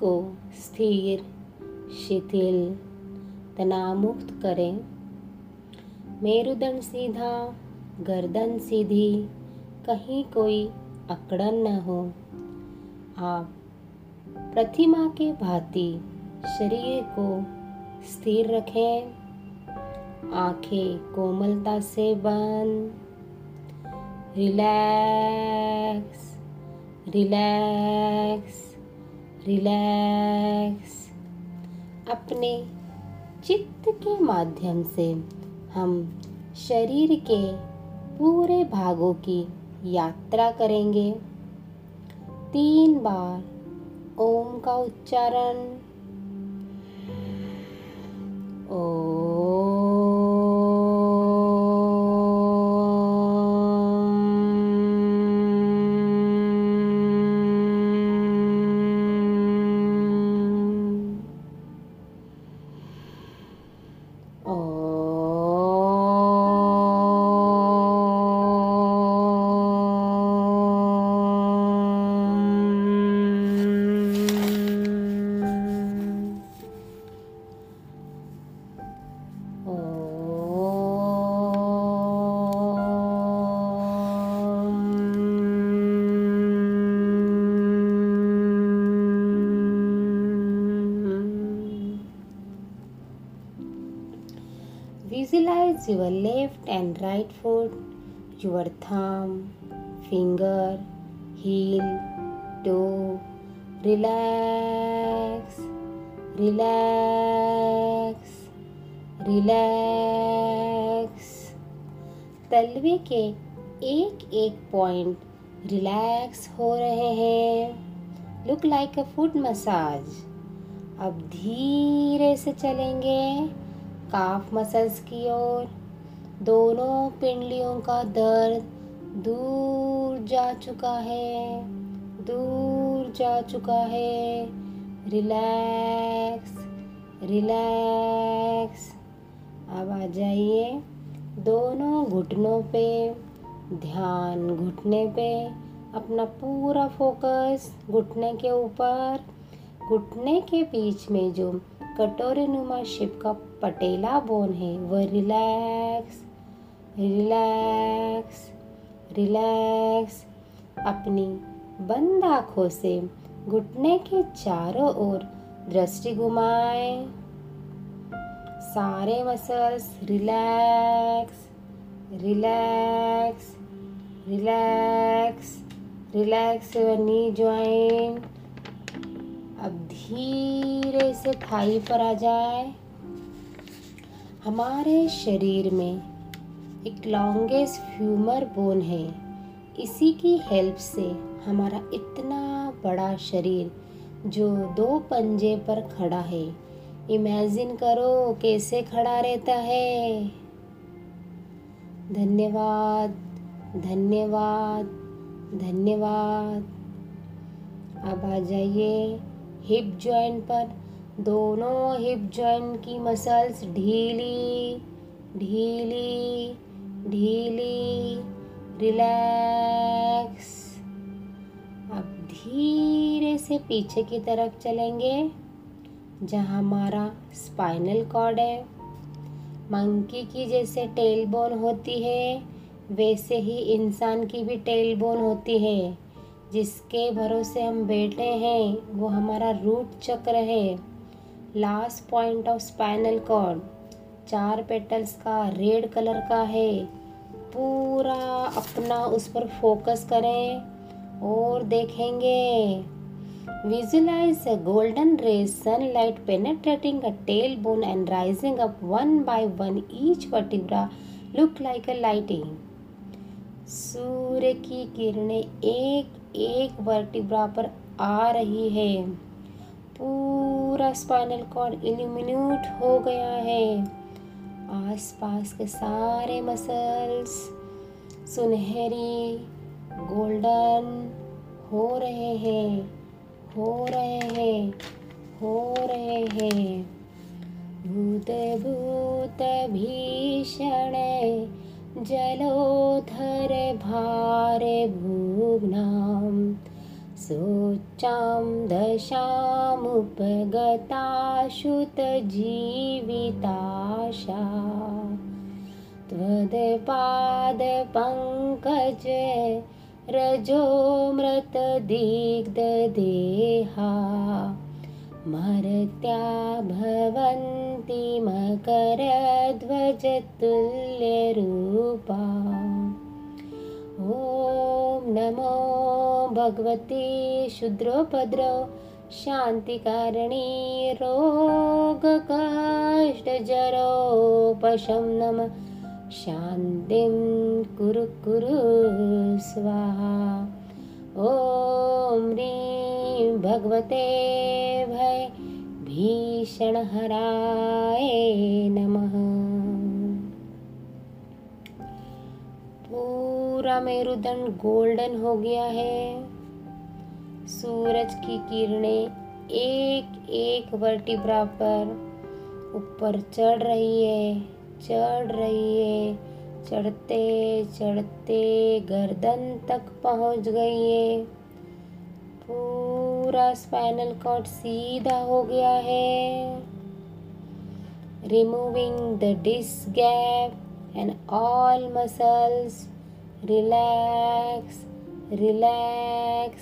को स्थिर, शिथिल, तनावमुक्त करें। मेरुदंड सीधा, गर्दन सीधी, कहीं कोई अकड़न न हो। आप प्रतिमा के भांति शरीर को स्थिर रखें। आँखें कोमलता से बंद। Relax relax. रिलैक्स अपने चित्त के माध्यम से हम शरीर के पूरे भागों की यात्रा करेंगे। तीन बार ओम का उच्चारण। Visualize your left and right foot, your thumb, finger, heel, toe. Relax, relax, relax. तलवे के एक एक पॉइंट रिलैक्स हो रहे हैं look like a foot massage अब धीरे से चलेंगे काफ मसल्स की ओर। दोनों पिंडलियों का दर्द दूर जा चुका है, दूर जा चुका है। Relax relax. अब आ जाइए दोनों घुटनों पे, ध्यान घुटने पे। अपना पूरा फोकस घुटने के ऊपर। घुटने के बीच में जो कटोरे नुमा शिप का पटेला बोन है। वह रिलैक्स रिलैक्स रिलैक्स अपनी बंद आँखों से घुटने के चारों ओर दृष्टि घुमाए। सारे muscles relax relax relax relax knee joint धीरे से थाई पर आ जाए। हमारे शरीर में एक लॉन्गेस्ट फ्यूमर बोन है। इसी की हेल्प से हमारा इतना बड़ा शरीर जो दो पंजे पर खड़ा है। इमेजिन करो कैसे खड़ा रहता है। धन्यवाद धन्यवाद धन्यवाद। अब आ जाइए। हिप जॉइंट पर। दोनों हिप जॉइंट की मसल्स ढीली ढीली ढीली रिलैक्स अब धीरे से पीछे की तरफ़ चलेंगे, जहाँ हमारा स्पाइनल कॉर्ड है। मंकी की जैसे टेल बोन होती है, वैसे ही इंसान की भी टेल बोन होती है। जिसके भरोसे हम बैठे हैं, वो हमारा रूट चक्र है। Last point of spinal cord चार पेटल्स का रेड कलर का है। पूरा अपना उस पर फोकस करें और देखेंगे। Visualise a golden ray sunlight penetrating a tail bone and rising up one by one each vertebra look like a lighting सूर्य की किरणें एक एक वर्टिब्रा पर आ रही है। पूरा स्पाइनल कॉर्ड इल्यूमिनेट हो गया है। आसपास के सारे मसल्स सुनहरी, गोल्डन हो रहे हैं, हो रहे हैं, हो रहे हैं। भूत भूत भीषण जलोधरभारभूनां सोचां दशामुपगताशुतजीविताशा त्वदपादपङ्कज रजोमृतदिग्धदेहा मर्त्या भवन्ति मकरध्वजतुल्यरूपा। ॐ नमो भगवते शुद्रोपद्रव शान्तिकारिणी रोगकष्टजरोपशं नमः। शान्तिं कुरु कुरु स्वाहा। ॐ ह्रीं भगवते भय भीषणहराय नमः। पूरा मेरुदंड गोल्डन हो गया है। सूरज की किरणें एक एक वर्टिब्रा पर ऊपर चढ़ रही है, चढ़ रही है। चढ़ते चढ़ते गर्दन तक पहुँच गई है। पूरा स्पाइनल कॉर्ड सीधा हो गया है। Removing the disc gap and all muscles, relax relax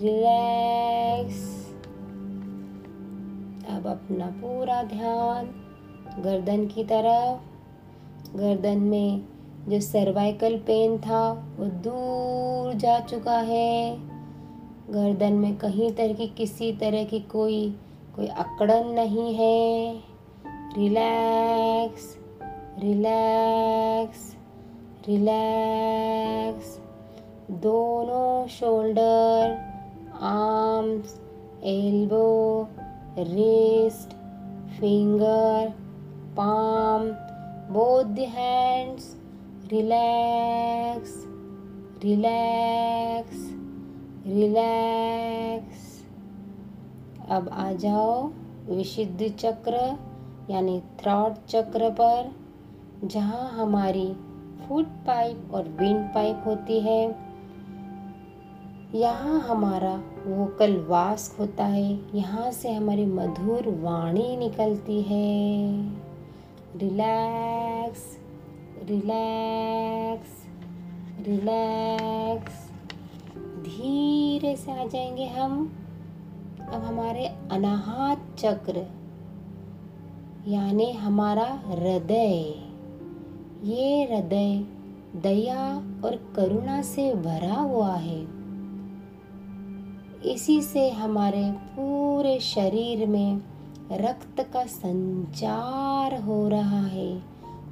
relax अब अपना पूरा ध्यान गर्दन की तरफ़। गर्दन में जो सर्वाइकल पेन था, वो दूर जा चुका है। गर्दन में कहीं तरह की, किसी तरह की कोई कोई अकड़न नहीं है। Relax relax relax. दोनों shoulder, arms, elbow, wrist, finger, palm the hands. Relax relax. Relax अब आ जाओ विशुद्ध चक्र, यानी थ्रॉट चक्र पर, जहाँ हमारी फ़ूड पाइप और विंड पाइप होती है। यहाँ हमारा वोकल वास्क होता है। यहाँ से हमारी मधुर वाणी निकलती है। रिलैक्स रिलैक्स रिलैक्स धीरे से आ जाएँगे हम। अब हमारे अनाहत चक्र, यानी हमारा हृदय, ये हृदय दया और करुणा से भरा हुआ है। इसी से हमारे पूरे शरीर में रक्त का संचार हो रहा है,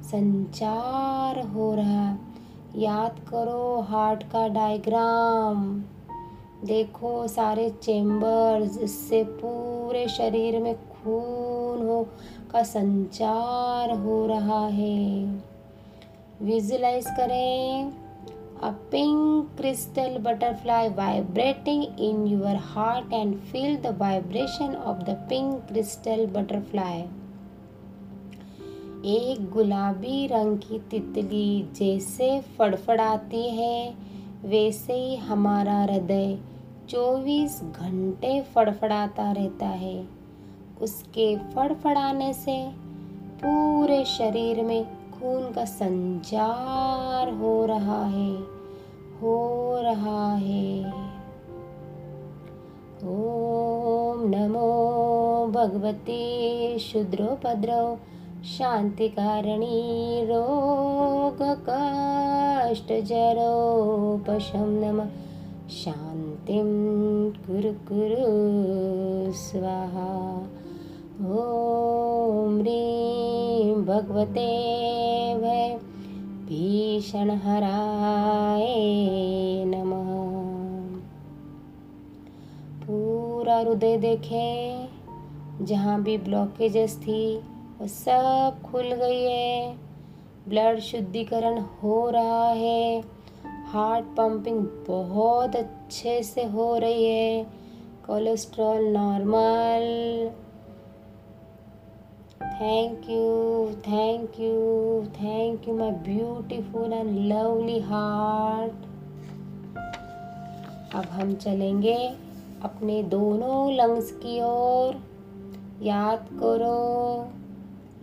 संचार हो रहा। याद करो हार्ट का डायग्राम। देखो सारे चेम्बर्स इससे पूरे शरीर में खून हो का संचार हो रहा है। विजुलाइज करें a pink crystal butterfly vibrating in your heart and feel the vibration of the pink crystal butterfly एक गुलाबी रंग की तितली जैसे फड़फड़ाती है, वैसे ही हमारा हृदय। 24 घंटे फड़फड़ाता रहता है। उसके फड़फड़ाने से पूरे शरीर में खून का संचार हो रहा है, हो रहा है। ओम नमो भगवते शुद्रोपद्रव शान्तिकारिणी रोगकष्टजरोपशं नमः। शान्तिं कुरु कुरु स्वाहा। ॐ ह्रीं भगवते भय भीषणहराय नमः। पूरा हृदय देखें, जहाँ भी ब्लॉकेजेस थी, वो सब खुल गई है। ब्लड शुद्धिकरण हो रहा है। हार्ट पंपिंग बहुत अच्छे से हो रही है। Cholesterol normal. Thank you thank you thank you my beautiful and lovely heart अब हम चलेंगे अपने दोनों लंग्स की ओर। याद करो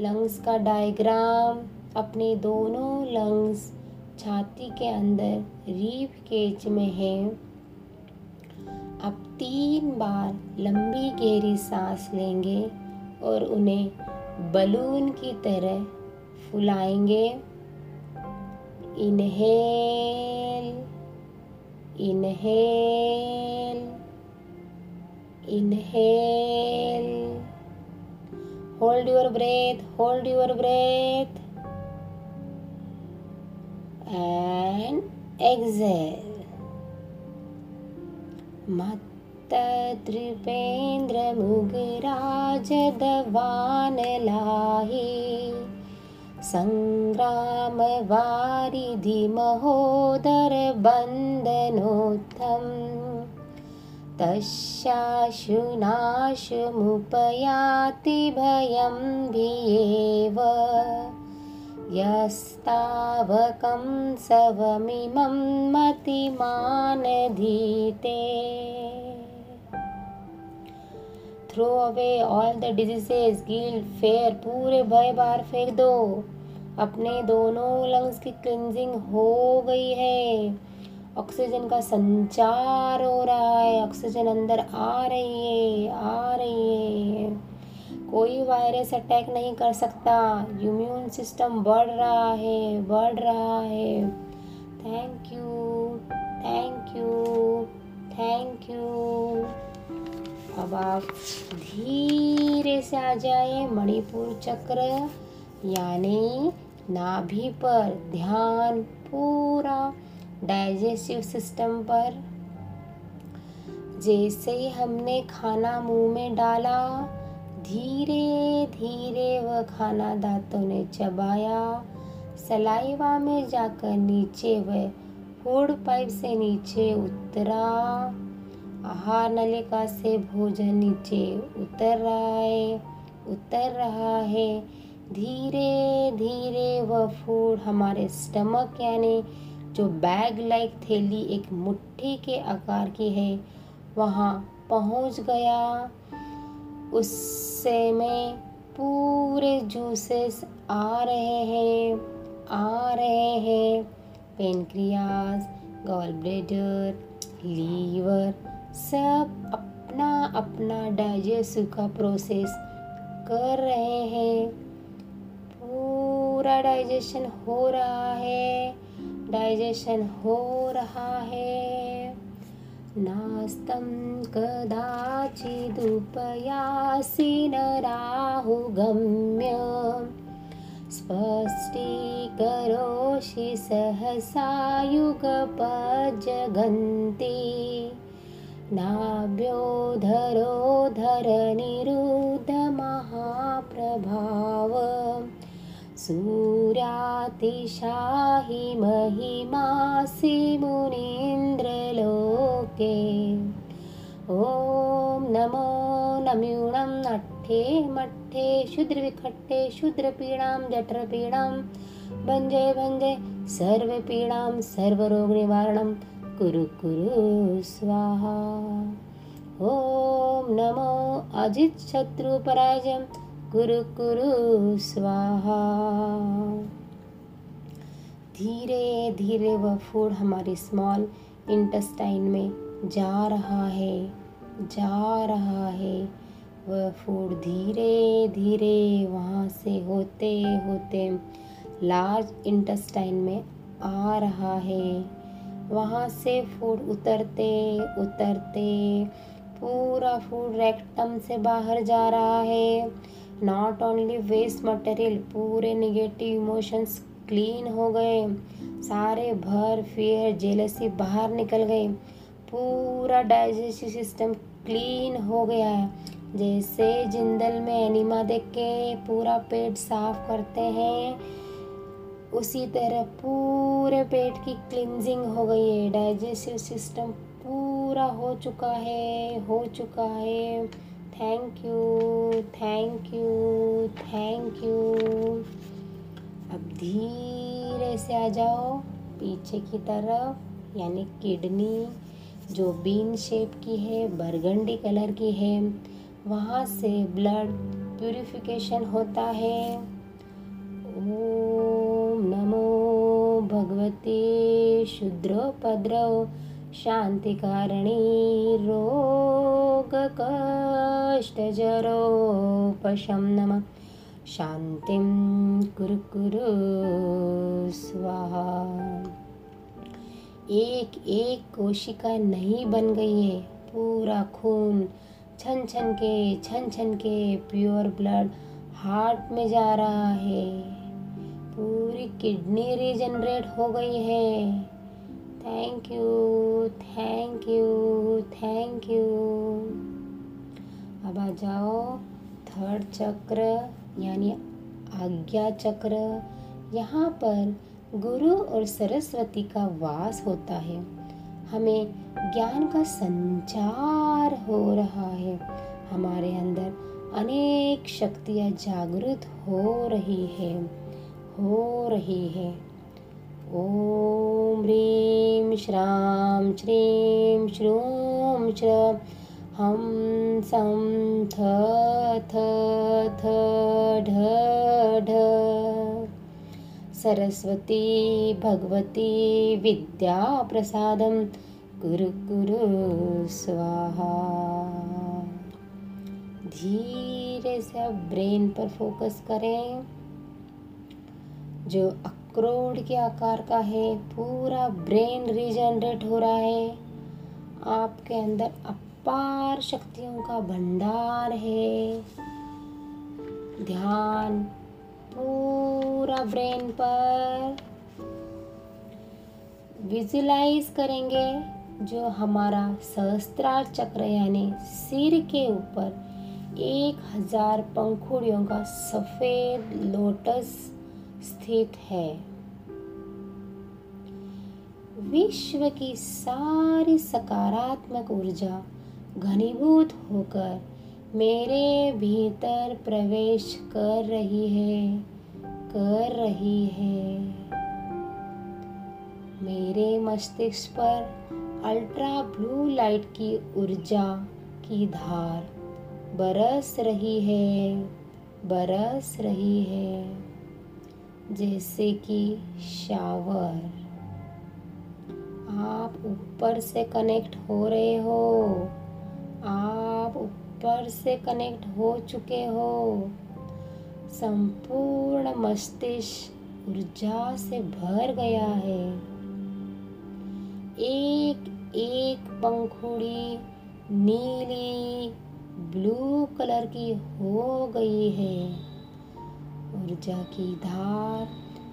लंग्स का डायग्राम अपने दोनों लंग्स छाती के अंदर रीफ केज में है। अब तीन बार लंबी गहरी सांस लेंगे और उन्हें बलून की तरह फुलाएँगे। Inhale inhale inhale. Hold your breath hold your breath and exhale. मत्तत्रिपेन्द्रमुगराजदवानलाहि सङ्ग्रामवारिधिमहोदरबन्दनोत्थम् तस्याशुनाशमुपयाति भयं भियेव यस्तावकं सवमिमं मतिमानधीते। Throw away all the diseases guilt fear पूरे भय बार फेंक दो। अपने दोनों लंग्स की क्लिनजिंग हो गई है। ऑक्सीजन का संचार हो रहा है ऑक्सीजन अंदर आ रही है, आ रही है। कोई वायरस अटैक नहीं कर सकता। इम्यून सिस्टम बढ़ रहा है, बढ़ रहा है। Thank you thank you thank you अब आप धीरे से आ जाए मणिपुर चक्र, यानी नाभि पर ध्यान पूरा डाइजेस्टिव सिस्टम पर। जैसे ही हमने खाना मुँह में डाला धीरे धीरे वह खाना दांतों ने चबाया। सलाइवा में जाकर नीचे वह फ़ूड पाइप से नीचे उतरा। आहार नलिका से भोजन नीचे उतर रहा है उतर रहा है। धीरे धीरे वह फ़ूड हमारे स्टमक यानी जो बैग लाइक थैली एक मुट्ठी के आकार की है, वहाँ पहुँच गया। उससे में पूरे जूसेस आ रहे हैं, आ रहे हैं। पेनक्रियाज गॉल ब्लेडर लीवर सब अपना अपना डाइजेस्टिव का प्रोसेस कर रहे हैं। पूरा डाइजेशन हो रहा है डाइजेशन हो रहा है। नास्तं कदाचिदुपयासि न राहुगम्य। स्पष्टीकरोषि सहसायुगपजगन्ति नाभ्योधरोधरनिरुद्धमहाप्रभाव सूर्यातिशाहि महिमासि मुनीन्द्रलोके। ॐ नमो नम्यूणं नट्ठे मट्ठे शूद्रविखट्टे शूद्रपीडां जठरपीडां। भञ्जे भञ्जे सर्वपीडां सर्वरोगनिवारणं कुरु कुरु स्वाहा। ॐ नमो अजितशत्रुपराजयं कुरु स्वाहा। धीरे धीरे वह फ़ूड हमारे स्मॉल इंटेस्टाइन में जा रहा है, जा रहा है। वह फ़ूड धीरे धीरे वहाँ से होते होते लार्ज इंटेस्टाइन में आ रहा है। वहाँ से फ़ूड उतरते उतरते पूरा फ़ूड रेक्टम से बाहर जा रहा है। नॉट ओनली वेस्ट मटेरियल पूरे निगेटिव इमोशंस क्लीन हो गए। सारे भर फियर जेलसी बाहर निकल गए। पूरा डाइजेस्टिव सिस्टम क्लीन हो गया। है जैसे जिंदल में एनिमा देख के पूरा पेट साफ़ करते हैं, उसी तरह पूरे पेट की क्लिनजिंग हो गई है। डाइजेस्टिव सिस्टम पूरा हो चुका है, हो चुका है। Thank you thank you thank you अब धीरे से आ जाओ पीछे की तरफ़, यानी किडनी, जो बीन शेप की है, बरगंडी कलर की है, वहाँ से ब्लड प्यूरिफिकेशन होता है। ओम नमो भगवते शुद्रोपद्रव। शान्तिकारिणी रोगकष्टजरोपशं नमः। शान्तिं कुरु कुरु, स्वाहा। एक एक कोशिका नहीं बन गई है, पूरा खून छन छन के, छन छन के प्योर ब्लड हार्ट में जा रहा है। पूरी किडनी रिजनरेट हो गई है। Thank you thank you thank you अब आ जाओ थर्ड चक्र, यानी आज्ञा चक्र। यहाँ पर गुरु और सरस्वती का वास होता है। हमें ज्ञान का संचार हो रहा है। हमारे अंदर अनेक शक्तियाँ जागृत हो रही है, हो रही है। ओम ह्रीं श्राम श्रीं श्रूं श्र हम सम थ थ थ ढ ढ। सरस्वती भगवती विद्या प्रसादम गुरु गुरु स्वाहा। धीरे से अब ब्रेन पर फोकस करें। जो अक्रोड के आकार का है, पूरा ब्रेन रीजनरेट हो रहा है। आपके अंदर अपार शक्तियों का भंडार है। ध्यान पूरा ब्रेन पर। विजुलाइज करेंगे जो हमारा सहस्त्रार चक्र, यानी सिर के ऊपर एक हज़ार पंखुड़ियों का सफ़ेद लोटस स्थित है। विश्व की सारी सकारात्मक ऊर्जा घनीभूत होकर मेरे भीतर प्रवेश कर रही है, कर रही है। मेरे मस्तिष्क पर अल्ट्रा ब्लू लाइट की ऊर्जा की धार बरस रही है, बरस रही है, जैसे कि शावर। ऊपर से कनेक्ट हो रहे हो। आप ऊपर से कनेक्ट हो चुके हो। संपूर्ण मस्तिष्क ऊर्जा से भर गया है। एक एक पंखुड़ी नीली, ब्लू कलर की हो गई है। ऊर्जा की धार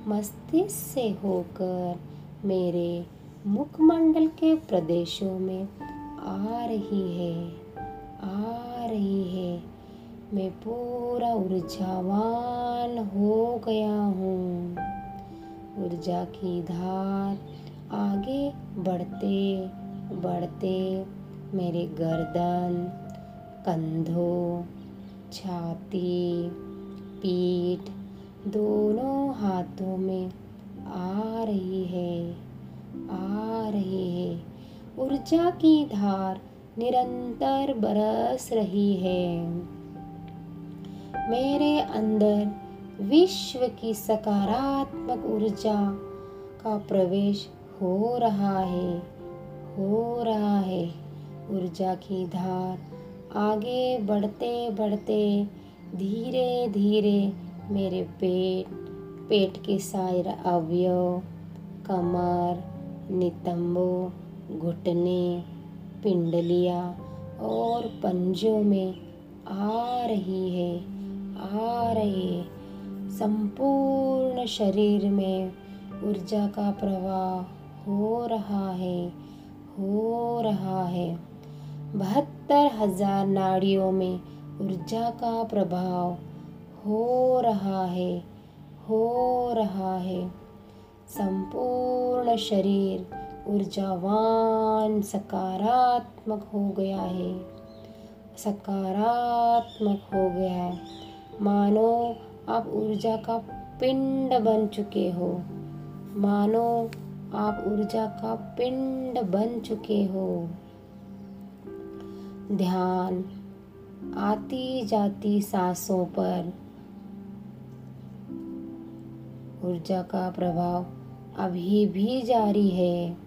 मस्तिष्क से होकर मेरे मुखमंडल के प्रदेशों में आ रही है, आ रही है। मैं पूरा ऊर्जावान हो गया हूँ। ऊर्जा की धार आगे बढ़ते बढ़ते मेरे गर्दन, कंधों, छाती, पीठ दोनों हाथों में आ रही है। आ रही है। ऊर्जा की धार निरंतर बरस रही है। मेरे अंदर विश्व की सकारात्मक ऊर्जा का प्रवेश हो रहा है, हो रहा है। ऊर्जा की धार आगे बढ़ते बढ़ते धीरे धीरे मेरे पेट पेट के सारे अवयव, कमर नितंबो, घुटने, पिंडलिया और पंजों में आ रही है, आ रही। संपूर्ण शरीर में ऊर्जा का प्रवाह हो रहा है, हो रहा है। बहत्तर हज़ार नाड़ियों में ऊर्जा का प्रभाव हो रहा है, हो रहा है। संपूर्ण शरीर ऊर्जावान, सकारात्मक हो गया है। सकारात्मक हो गया है। मानो आप ऊर्जा का पिंड बन चुके हो। मानो आप ऊर्जा का पिंड बन चुके हो। ध्यान, आती जाती सांसों पर ऊर्जा का प्रभाव अभी भी जारी है।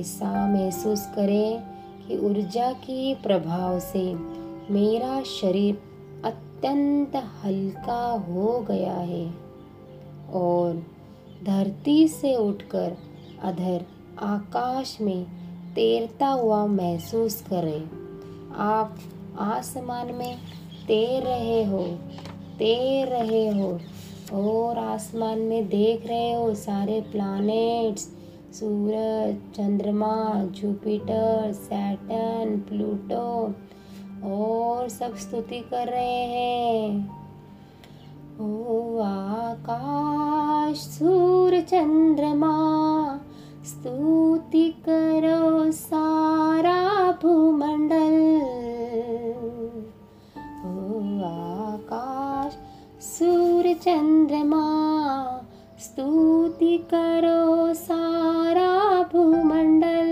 ऐसा महसूस करें कि ऊर्जा के प्रभाव से मेरा शरीर अत्यंत हल्का हो गया है और धरती से उठकर अधर आकाश में तैरता हुआ महसूस करें। आप आसमान में तैर रहे हो। तैर रहे हो और आसमान में देख रहे हो सारे प्लैनेट्स सूरज, चंद्रमा जुपिटर सैटन प्लूटो और सब स्तुति कर रहे हैं। ओ आकाश सूर्य चंद्रमा, स्तुति करो सारा भूमंडल। ओ आकाश सूर्य चंद्रमा स्तुति करो सारा भूमंडल।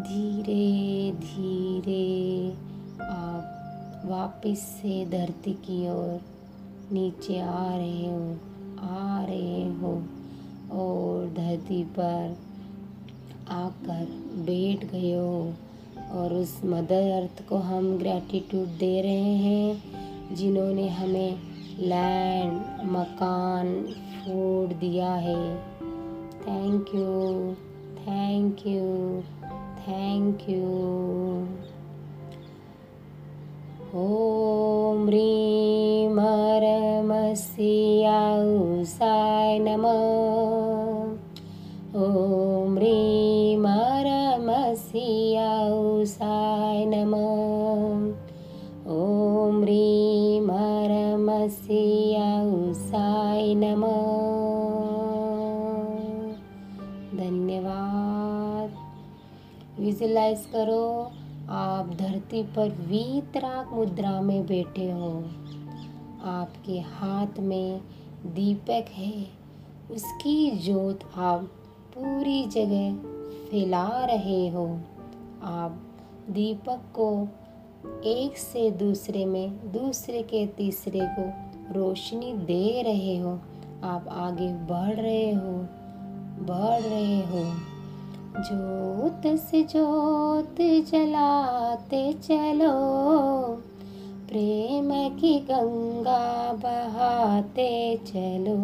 धीरे धीरे आप वापस से धरती की ओर नीचे आ रहे हो, आ रहे हो, और धरती पर आकर बैठ गए हो। और उस मदर अर्थ को हम ग्रैटिट्यूड दे रहे हैं, जिन्होंने हमें लैंड मकान फ़ूड दिया है। Thank you thank you thank you ॐ ह्रीं हरमस्याउसाय नमः। विजुलाइज करो। आप धरती पर वीतराग मुद्रा में बैठे हो। आपके हाथ में दीपक है। उसकी जोत आप पूरी जगह फैला रहे हो। आप दीपक को एक से दूसरे में, दूसरे के तीसरे को रोशनी दे रहे हो। आप आगे बढ़ रहे हो, बढ़ रहे हो। जोत से जोत जलाते चलो, प्रेम की गंगा बहाते चलो।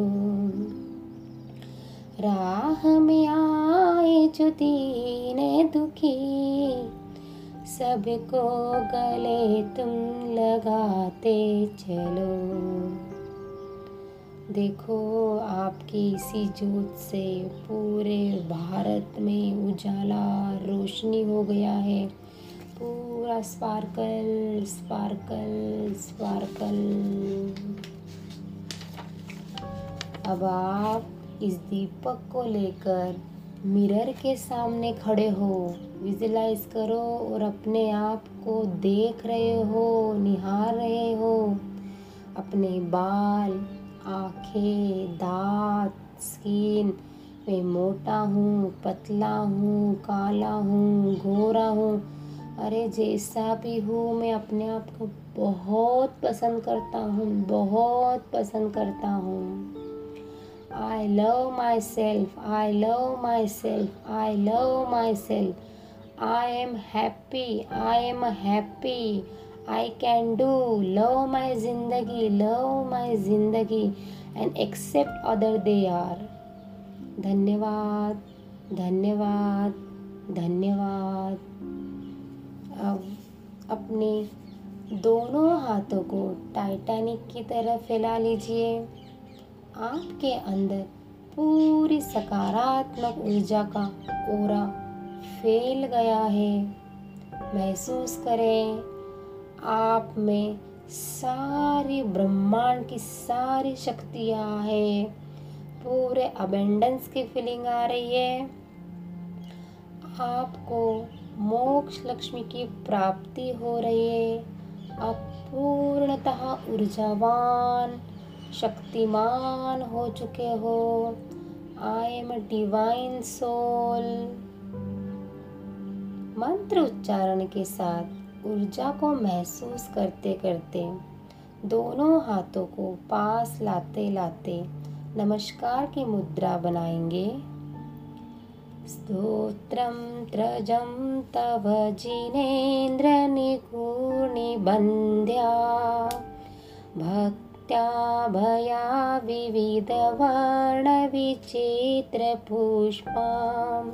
राह में आए जो दीन दुखी, सबको गले तुम लगाते चलो। देखो आपकी इसी जोत से पूरे भारत में उजाला रोशनी हो गया है। पूरा स्पार्कल स्पार्कल स्पार्कल। अब आप इस दीपक को लेकर मिरर के सामने खड़े हो। विजुलाइज करो और अपने आप को देख रहे हो, निहार रहे हो। अपने बाल आँखें, दांत, स्किन, मैं मोटा हूँ, पतला हूँ, काला हूँ, गोरा हूँ। अरे जैसा भी हूँ, मैं अपने आप को बहुत पसंद करता हूँ, बहुत पसंद करता हूँ। I love myself I love myself I love myself I am happy I am happy I can do love my ज़िंदगी लव माई ज़िंदगी and accept other they are धन्यवाद धन्यवाद धन्यवाद अब अपने दोनों हाथों को टाइटैनिक की तरह फैला लीजिए। आपके अंदर पूरी सकारात्मक ऊर्जा का ओरा फैल गया है। महसूस करें। आप में सारी ब्रह्मांड की सारी शक्तियाँ है। पूरे अबेंडेंस की फीलिंग आ रही है। आपको मोक्ष लक्ष्मी की प्राप्ति हो रही है। आप पूर्णतः ऊर्जावान, शक्तिमान हो चुके हो। I am a divine soul मंत्र उच्चारण के साथ ऊर्जा को महसूस करते करते दोनों हाथों को पास लाते लाते नमस्कार की मुद्रा बनाएँगे। स्तोत्रं त्रजं तव जिनेन्द्रनिगूर्णिबन्ध्या। भक्त्या भया विविधवर्णविचित्रपुष्पां।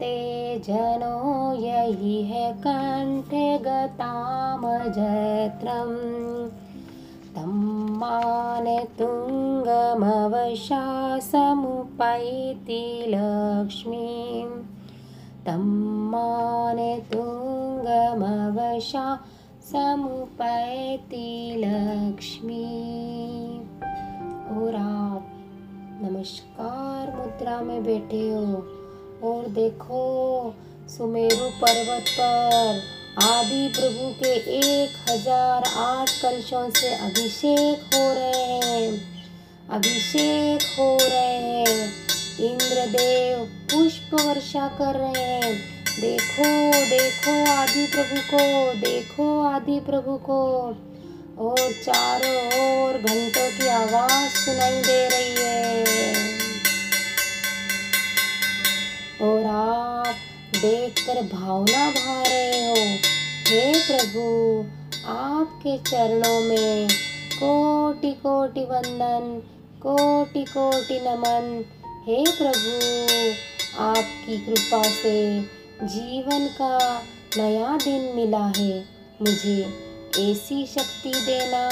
ते जनो यीह कण्ठगतामजत्रं तं मानतुङ्गमवशासमुपैति लक्ष्मीं। तं मानतुङ्गमवशा समुपैति लक्ष्मी। तुङ्गमवशा नमस्कार मुद्रा में बैठे हो। और देखो, सुमेरु पर्वत पर आदि प्रभु के एक हज़ार आठ कलशों से अभिषेक हो रहे हैं। अभिषेक हो रहे हैं। इंद्रदेव पुष्प वर्षा कर रहे हैं। देखो देखो आदि प्रभु को, देखो आदि प्रभु को। और चारों ओर घंटों की आवाज़ सुनाई दे रही है। और आप देखकर भावना भा रहे हो, हे प्रभु, आपके चरणों में कोटि कोटि वंदन कोटि कोटि नमन। हे प्रभु, आपकी कृपा से जीवन का नया दिन मिला है। मुझे ऐसी शक्ति देना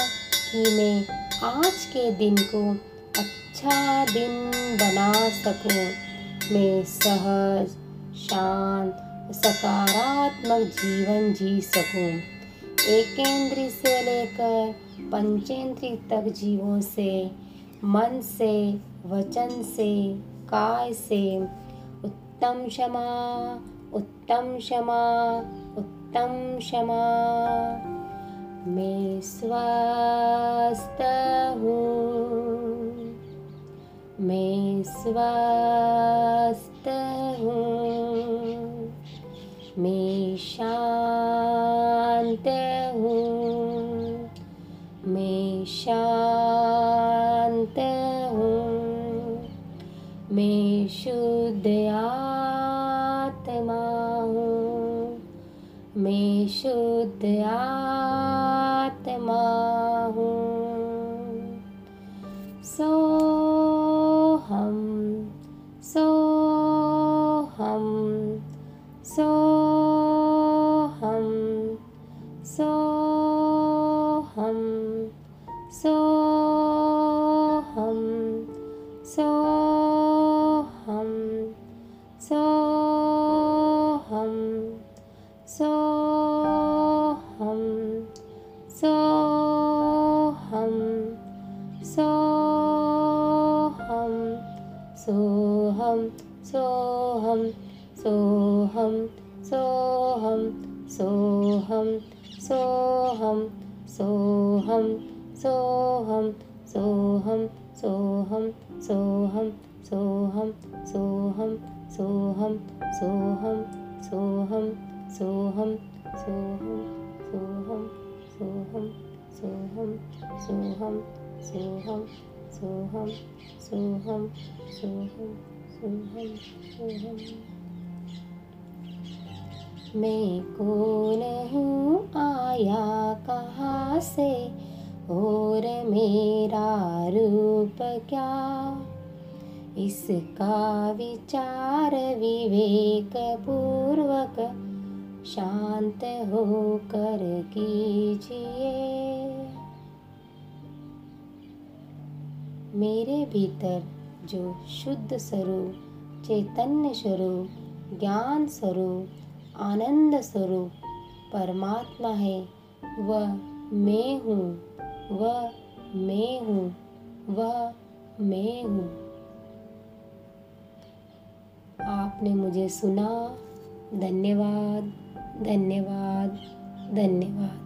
कि मैं आज के दिन को अच्छा दिन बना सकूँ। मैं सहज, शांत, सकारात्मक जीवन जी सकूँ। एकेंद्री से लेकर पंचेंद्री तक जीवों से, मन से, वचन से, काय से, उत्तम क्षमा उत्तम क्षमा उत्तम क्षमा। मैं स्वस्थ हूँ। मैं स्वस्थ हूँ। मैं शांत हूँ। मैं शांत हूँ। मैं शुद्ध आत्मा हूँ। मैं शुद्ध आत्मा हूँ। सो そう。मैं कौन हूँ? आया कहाँ से? और मेरा रूप क्या? इसका विचार विवेक पूर्वक शांत होकर कीजिए। मेरे भीतर जो शुद्ध स्वरूप चैतन्य स्वरूप ज्ञान स्वरूप आनंद स्वरूप परमात्मा है, वह मैं हूँ, वह मैं हूँ, वह मैं हूँ। आपने मुझे सुना, धन्यवाद धन्यवाद धन्यवाद।